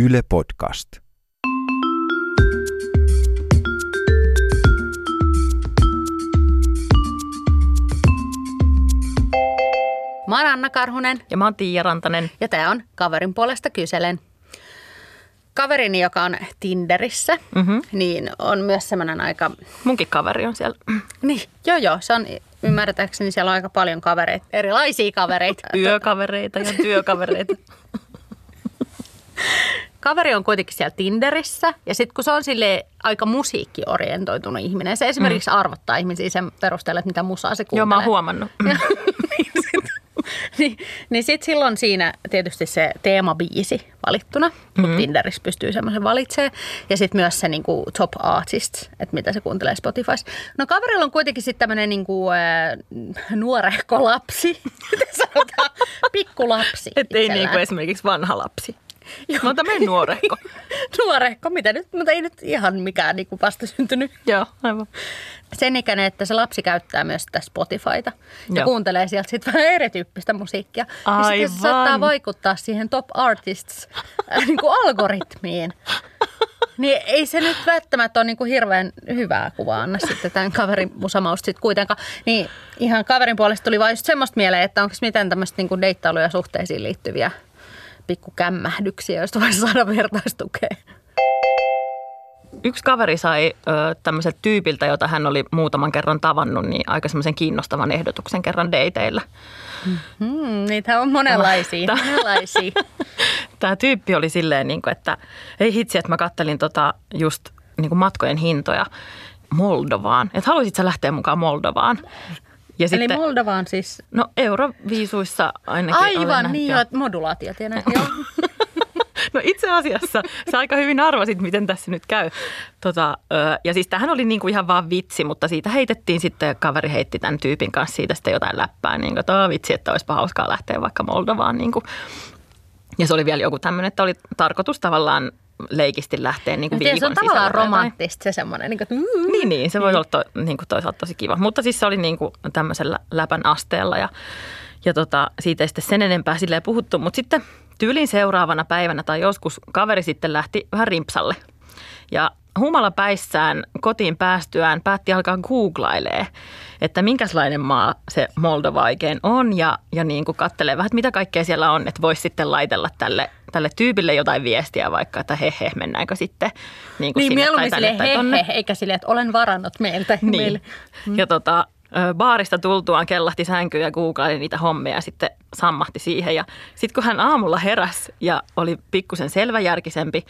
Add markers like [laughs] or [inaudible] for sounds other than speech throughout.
Yle Podcast. Mä oon Anna Karhunen Ja mä oon Tiia Rantanen. ja tää on Kaverin puolesta kyselen. Kaverini, joka on Tinderissä, mm-hmm. niin on myös semmoinen aika... Munkin kaveri on siellä. Niin, joo joo, se on ymmärtääkseni siellä on aika paljon kavereita, erilaisia kavereita. [laughs] Yökavereita ja työkavereita. [laughs] Kaveri on kuitenkin siellä Tinderissä ja sitten kun se on sille aika musiikkiorientoitunut ihminen, se esimerkiksi mm. arvottaa ihmisiä sen perusteella, että mitä musaa se kuuntelee. Joo, mä oon huomannut. [laughs] niin, niin sitten silloin siinä tietysti se teemabiisi valittuna, kun mm-hmm. Tinderissä pystyy semmoisen valitsemaan. Ja sitten myös se niinku top artist, että mitä se kuuntelee Spotifys. No kaverilla on kuitenkin sitten tämmöinen niinku, äh, nuorehko lapsi, [laughs] sanotaan, pikkulapsi. [laughs] Että ei niin kuin esimerkiksi vanha lapsi. [laughs] Mä otan meidän nuorehko. [laughs] Nuorehko, mitä nyt, mutta ei nyt ihan mikään niinku vastasyntynyt. Joo, aivan. Sen ikäinen, että se lapsi käyttää myös sitä Spotifyta ja Joo. kuuntelee sieltä sitten vähän erityyppistä musiikkia. Ja sitten se Aivan. saattaa vaikuttaa siihen top artists äh, niin kuin algoritmiin. [laughs] Niin ei se nyt välttämättä ole niin kuin hirveän hyvää kuvaa anna sitten tämän kaverin musamausta sitten kuitenkaan. Niin ihan kaverin puolesta tuli vain just semmoista mieleen, että onko mitään tämmöistä niin kuin deittailuja ja suhteisiin liittyviä pikkukämmähdyksiä, joista voisi saada vertaistukea. Yksi kaveri sai ö, tämmöiseltä tyypiltä, jota hän oli muutaman kerran tavannut, niin aika semmoisen kiinnostavan ehdotuksen kerran dateilla. Hmm, niitä on monenlaisia. Tämä- monenlaisia. [laughs] Tämä tyyppi oli silleen, niin kuin, että ei hitsi, että mä kattelin tota just niin kuin matkojen hintoja Moldovaan. Että haluaisit sä lähteä mukaan Moldovaan? Ja Eli Moldovaan siis No euroviisuissa ainakin Aivan, niin joo. joo, modulaatio tiedän. Joo. No itse asiassa sä aika hyvin arvasit, miten tässä nyt käy. Tota, ja siis tämähän oli niinku ihan vaan vitsi, mutta siitä heitettiin sitten, ja kaveri heitti tämän tyypin kanssa siitä sitten jotain läppää, niin kuin, että "Aa, vitsi, että olisipa hauskaa lähteä vaikka Moldovaan. Niin kuin. Ja se oli vielä joku tämmöinen, että oli tarkoitus tavallaan leikisti lähteä niin kuin Tiedän, se on viikon tavallaan tai romanttista se semmoinen. Niin kuin, mm, Niin, niin, se voi olla to, niin kuin toisaalta tosi kiva. Mutta siis se oli niin kuin tämmöisellä läpän asteella ja, ja tota, siitä ei sitten sen enempää silleen puhuttu. Mutta sitten tyylin seuraavana päivänä tai joskus kaveri sitten lähti vähän rimpsalle. Ja humala päissään kotiin päästyään päätti alkaa googlailee, että minkälainen maa se Moldova oikein on ja, ja niin kuin kattelee vähän, että mitä kaikkea siellä on, että voisi sitten laitella tälle, tälle tyypille jotain viestiä vaikka, että he he, mennäänkö sitten niin kuin Niin sinne tai tänne tai tonne. he, eikä silleen, että olen varannut meiltä. Niin. Meille. Ja tota, baarista tultuaan kellahti sänkyyn ja googlaili niitä hommia ja sitten sammahti siihen. Ja sitten kun hän aamulla heräsi ja oli pikkusen selväjärkisempi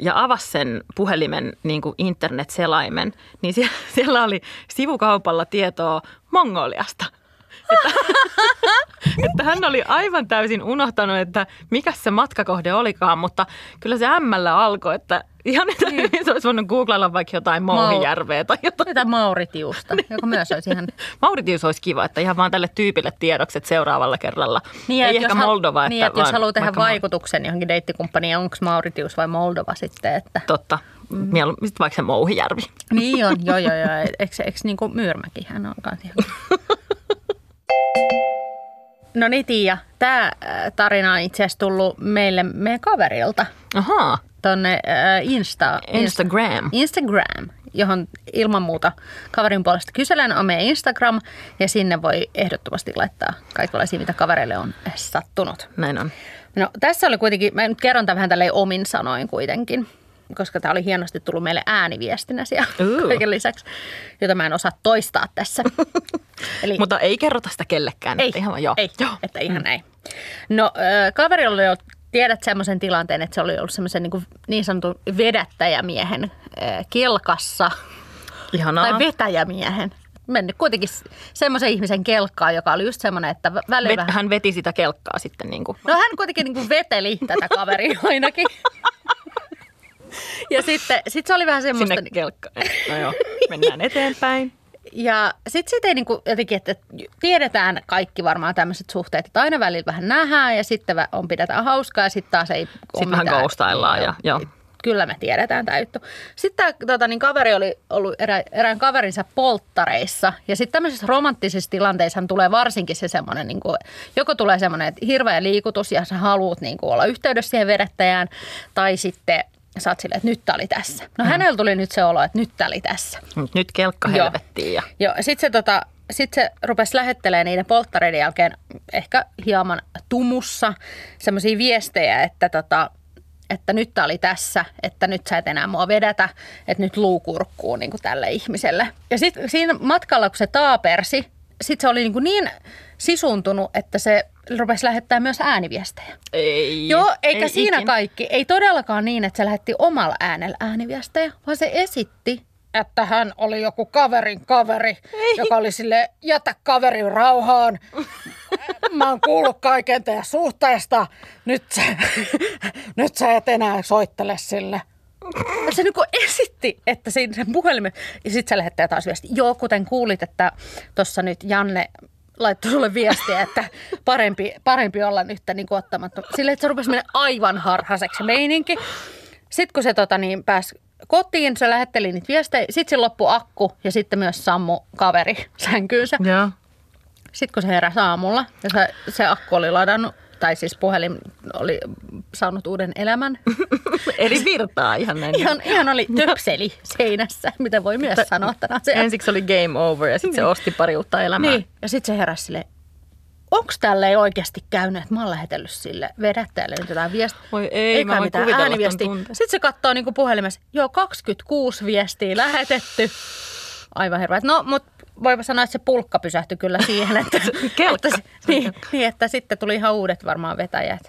ja avasi sen puhelimen niin kuin internet-selaimen, niin sie- [laughs] siellä oli sivukaupalla tietoa Mongoliasta. Että, [laughs] että hän oli aivan täysin unohtanut, että mikä se matkakohde olikaan, mutta kyllä se ämmällä alkoi, että ihan yhtä hyvin se olisi voinut googlailla vaikka jotain Mouhijärveä tai jotain. Jotain Mauritiusta, joka myös olisi ihan... [laughs] Mauritius olisi kiva, että ihan vaan tälle tyypille tiedokset seuraavalla kerralla. Niin, Ei että ehkä Moldova, niin, että että jos haluaa tehdä vaikutuksen johonkin deittikumppaniin, onko Mauritius vai Moldova sitten, että... Totta. Mieluummin sitten vaikka se Mouhijärvi. Niin on, joo joo joo. Eikö, eikö niin kuin Myyrmäkihän on kanssa. [laughs] No niin Tiia, tämä tarina on itse asiassa tullut meille meidän kaverilta Ahaa, tonne äh, Insta, Instagram. Instagram, johon ilman muuta kaverin puolesta kyselen on meidän Instagram ja sinne voi ehdottomasti laittaa kaikenlaisia, mitä kavereille on sattunut. Näin on. No tässä oli kuitenkin, mä nyt kerron tämän vähän tälleen omin sanoin kuitenkin, koska tämä oli hienosti tullut meille ääniviestinä siellä Ooh. kaiken lisäksi, jota mä en osaa toistaa tässä. [laughs] Eli Mutta ei kerrota sitä kellekään. ei, että ihan vaan, joo. ei, joo. että ihan näin. No ö, kaveri oli tiedät semmoisen tilanteen, että se oli ollut semmoisen niin, niin sanotun vedättäjämiehen kelkassa Ihanaa. tai vetäjämiehen. Mennyt kuitenkin semmoisen ihmisen kelkkaan, joka oli just semmoinen, että vä- välillä Vet, vähän... hän veti sitä kelkkaa sitten niin kuin. No hän kuitenkin niin kuin veteli tätä kaveria [laughs] ainakin. Ja sitten sit se oli vähän semmoista... sinne kelkkaan. No joo, mennään eteenpäin. Ja sitten sit ei niinku jotenkin, että tiedetään kaikki varmaan tämmöiset suhteet, että aina välillä vähän nähdään ja sitten on pidetään hauskaa ja sitten taas ei Sitten vähän mitään. ghostaillaan ja joo. kyllä me tiedetään tämä juttu. Sitten tämä tota, niin kaveri oli ollut erä, erään kaverinsa polttareissa. Ja sitten tämmöisissä romanttisissa tilanteissa tulee varsinkin se semmoinen, niin kuin, joko tulee semmoinen että hirveä liikutus ja sä haluat niin kuin, olla yhteydessä siihen vedettäjään. Tai sitten sä oot silleen, että nyt tää oli tässä. No mm. hänellä tuli nyt se olo, että nyt tää oli tässä. Nyt kelkka helvettiin. Ja... Joo, sitten se, tota, sit se rupesi lähettelemään niiden polttareiden jälkeen ehkä hieman tumussa semmoisia viestejä, että tota, että nyt tämä oli tässä, että nyt sä et enää mua vedätä, että nyt luukurkkuu niin kuin tälle ihmiselle. Ja sitten siinä matkalla, kun se taapersi, sitten se oli niin, kuin niin sisuntunut, että se rupesi lähettää myös ääniviestejä. Ei. Joo, eikä ei siinä ikin. kaikki. Ei todellakaan niin, että se lähetti omalla äänellä ääniviestejä, vaan se esitti, että hän oli joku kaverin kaveri, ei. joka oli sille jätä kaverin rauhaan. Mä oon kuullut kaiken teidän suhteesta. Nyt sä, [laughs] nyt sä et enää soittele sille. Ja se niinku esitti, että siinä sen puhelimen, ja sitten se lähettää taas viesti. Joo, kuten kuulit, että tuossa nyt Janne laittoi sulle viestiä, että parempi, parempi olla nyt niin kuin ottamatta. Silleen, että se rupesi mennä aivan harhaiseksi se meininki. Sitten kun se tota, niin, pääsi kotiin, se lähetteli niitä viestejä. Sitten se loppui akku ja sitten myös sammu kaveri sänkyynsä. Joo. Sitten kun se heräsi aamulla ja se, se akku oli ladannut, tai siis puhelin oli saanut uuden elämän. [laughs] Eri virtaa ihan näin. Ihan, ihan oli töpseli seinässä, mitä voi myös sanoa tänä. Ensiksi oli game over ja sitten se osti pari uutta elämää. Niin, ja sitten se heräsi silleen, onko tälle ei oikeasti käynyt, että mä oon lähetellyt sille vedättäjälle nyt jotain viestiä. Voi ei, Eikä mä mitään ääniviestiä. Sitten se katsoo niinku puhelimessa, joo 26 viestiä lähetetty. Aivan hirveä. No, mutta voipa sanoa, että se pulkka pysähtyi kyllä siihen, että, [laughs] Kelkka. että, niin, niin, että sitten tuli ihan uudet varmaan vetäjät.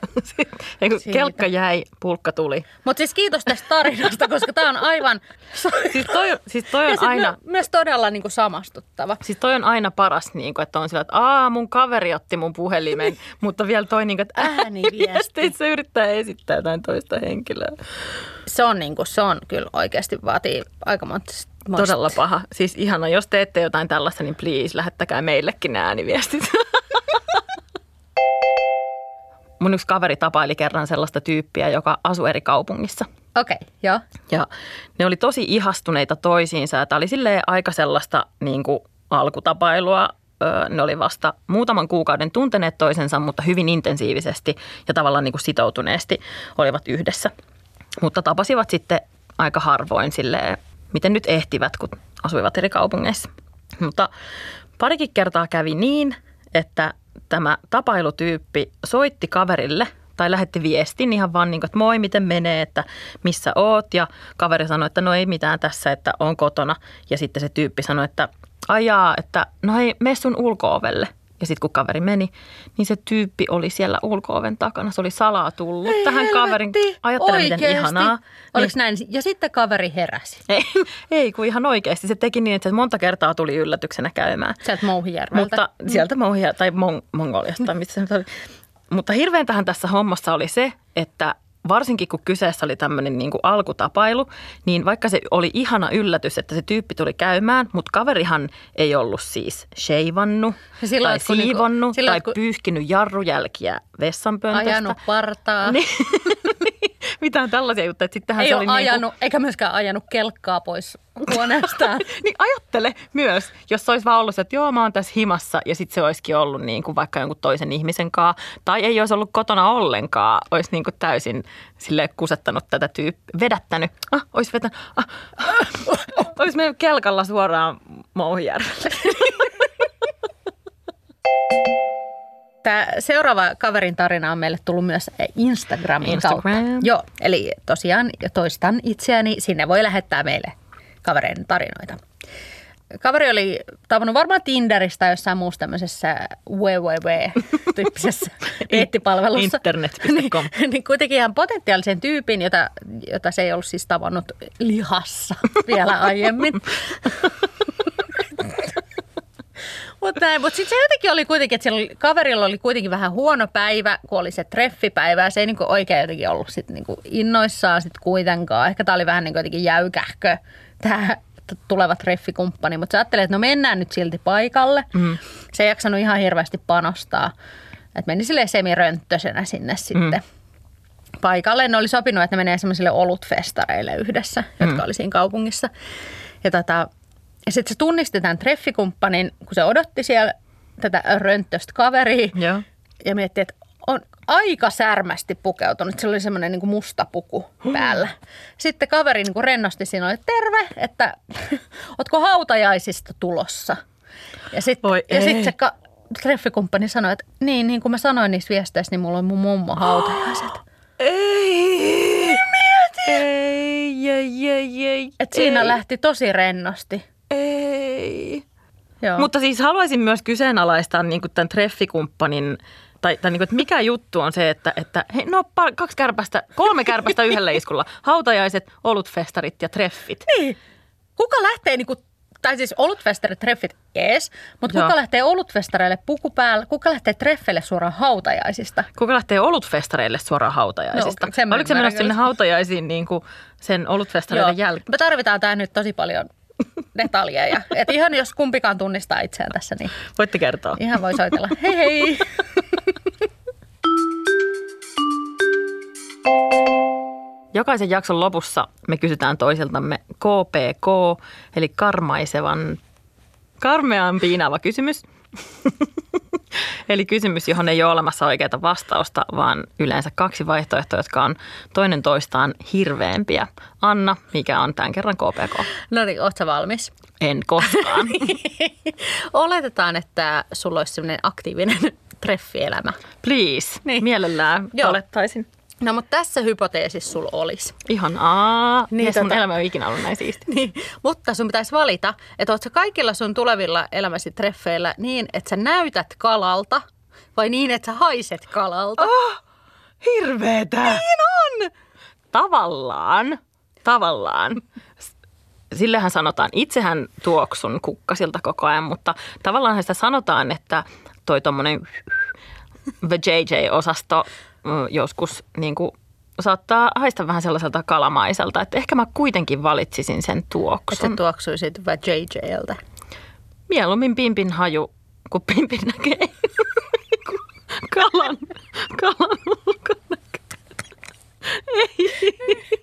[laughs] Kelkka jäi, pulkka tuli. Mutta siis kiitos tästä tarinasta, koska tämä on aivan... [laughs] Siis toi, siis toi ja on sit aina... my, myös todella niinku samastuttava. Siis toi on aina paras, niin kuin, että on sillä, että aa, mun kaveri otti mun puhelimen, mutta vielä toi, niin kuin, että Ääniviesti. että se yrittää esittää jotain toista henkilöä. Se on, niinku, se on kyllä oikeasti vaatii aika monta Todella paha. Siis ihana, jos teette jotain tällaista, niin please, lähettäkää meillekin ne ääniviestit. [laughs] Mun yksi kaveri tapaili kerran sellaista tyyppiä, joka asui eri kaupungissa. Okei, okay, joo. Ja ne oli tosi ihastuneita toisiinsa tämä oli silleen aika sellaista niin kuin alkutapailua. Ne oli vasta muutaman kuukauden tunteneet toisensa, mutta hyvin intensiivisesti ja tavallaan niin kuin sitoutuneesti olivat yhdessä. Mutta tapasivat sitten aika harvoin silleen, miten nyt ehtivät, kun asuivat eri kaupungeissa. Mutta parikin kertaa kävi niin, että tämä tapailutyyppi soitti kaverille tai lähetti viestin ihan vaan niin kuin, että moi, miten menee, että missä oot. Ja kaveri sanoi, että no ei mitään tässä, että on kotona. Ja sitten se tyyppi sanoi, että ajaa, että no hei, mene sun ulko-ovelle. Ja sitten kun kaveri meni, niin se tyyppi oli siellä ulko-oven takana. Se oli salaa tullut Ei tähän kaverin. Ajattele, miten ihanaa. Oliko näin? Ja sitten kaveri heräsi. [laughs] Ei, ei, kun ihan oikeasti. Se teki niin, että se monta kertaa tuli yllätyksenä käymään. Sieltä Mouhijärveltä. Mutta sieltä Mouhia, tai Mong- Mongoliasta, tai mistä se oli. Mutta hirveäntähän tässä hommassa oli se, että varsinkin kun kyseessä oli tämmöinen niin kuin alkutapailu, niin vaikka se oli ihana yllätys, että se tyyppi tuli käymään, mutta kaverihan ei ollut siis sheivannut silloin, tai niinku- siivonnut silloin, tai kun- pyyhkinyt jarrujälkiä vessanpöntöstä. Ajanut partaa. Niin, [laughs] mitään tällaisia juttuja. että Sittenhän Ei se ole oli niin kuin- ajanut, eikä myöskään ajanut kelkkaa pois huoneestaan. [laughs] niin ajattele myös, jos se olisi vaan ollut se, että joo mä oon tässä himassa ja sitten se olisikin ollut niin kuin vaikka jonkun toisen ihmisen kanssa. Tai ei olisi ollut kotona ollenkaan, olisi niin kuin täysin sille kusettanut tätä tyyppiä, vedättänyt, ah, olisi vetänyt, ah, ah, olisi mennyt kelkalla suoraan Mouhijärvelle. [laughs] Tämä seuraava kaverin tarina on meille tullut myös Instagramin Instagram. kautta. Joo, eli tosiaan toistan itseäni, sinne voi lähettää meille kavereiden tarinoita. Kaveri oli tavannut varmaan Tinderistä jossain muussa tämmöisessä www-tyyppisessä [laughs] deittipalvelussa. Internet.com. niin, niin kuitenkin ihan potentiaalisen tyypin, jota, jota se ei ollut siis tavannut lihassa vielä aiemmin. [laughs] Mutta mut sitten se jotenkin oli kuitenkin, että siellä oli, kaverilla oli kuitenkin vähän huono päivä, kun oli se treffipäivä. Ja se ei niinku oikein jotenkin ollut sit niinku innoissaan sit kuitenkaan. Ehkä tämä oli vähän niinku jotenkin jäykähkö, tämä tuleva treffikumppani. Mutta sä ajattelet, että no mennään nyt silti paikalle. Mm. Se ei jaksanut ihan hirveästi panostaa. Että meni silleen semirönttösenä sinne sitten. paikalle. Ne oli sopinut, että ne menee semmoisille olutfestareille yhdessä, jotka Mm. oli siinä kaupungissa. Ja, tota, ja sitten se tunnisti tämän treffikumppanin, kun se odotti siellä tätä rönttöstä kaveria Joo. ja mietti, että on aika särmästi pukeutunut. Se oli semmoinen niin musta puku päällä. Sitten kaveri niin kuin rennosti siinä oli, terve, että [laughs] ootko hautajaisista tulossa? Ja sitten ja sit se ka- treffikumppani sanoi, että niin, niin kuin mä sanoin niissä viesteissä, niin mulla on mun mummo hautajaiset. [gasps] Ei! Mieti! Ei, ei, ei, ei. Et siinä ei, lähti tosi rennosti. Ei. Joo. Mutta siis haluaisin myös kyseenalaistaa niin kuin tämän treffikumppanin, tai, tai niin kuin, että mikä juttu on se, että, että hei, no kaksi kärpästä, kolme kärpästä yhdellä iskulla. [laughs] Hautajaiset, olutfestarit ja treffit. niin. Kuka lähtee niinku, tai siis olutfestarit, treffit, jees, mutta kuka lähtee olutfestareille puku päällä, kuka lähtee treffeille suoraan hautajaisista? Kuka lähtee olutfestareille suoraan hautajaisista? No, sen Oliko se menossa sinne hautajaisiin niin kuin sen olutfestareiden jälkeen? Me tarvitaan tää nyt tosi paljon detaljeja. Et ihan jos kumpikaan tunnistaa itseään tässä, niin Voitte kertoa. ihan voi soitella. Hei hei! Jokaisen jakson lopussa me kysytään toisiltamme KPK, eli karmaisevan, karmean piinaava kysymys. [laughs] eli kysymys, johon ei ole olemassa oikeaa vastausta, vaan yleensä kaksi vaihtoehtoa, jotka on toinen toistaan hirveämpiä. Anna, mikä on tämän kerran KPK? No niin, ootko valmis? En koskaan. [laughs] Oletetaan, että sulla olisi sellainen aktiivinen [laughs] treffielämä. Please, niin. mielellään Joo. olettaisin. No mutta tässä hypoteesissa sulla olisi. Ihan aa. Niin, yes, mun tota- elämä on ikinä ollut näin siisti. [laughs] Niin, mutta sun pitäisi valita, että ootko sä kaikilla sun tulevilla elämäsi treffeillä niin, että sä näytät kalalta vai niin, että sä haiset kalalta. Oh, hirveetä. Niin on. Tavallaan, tavallaan. Sillehän sanotaan, itsehän tuoksun kukkasilta koko ajan, mutta tavallaan sitä sanotaan, että toi tommonen [laughs] the JJ-osasto Mm, joskus niin kuin saattaa haista vähän sellaiselta kalamaiselta, että ehkä mä kuitenkin valitsisin sen tuoksun. Että se tuoksuisit vai JJltä? Mieluummin pimpin haju, kun pimpin näkee kalan, kalan ulkonäkö. Ei.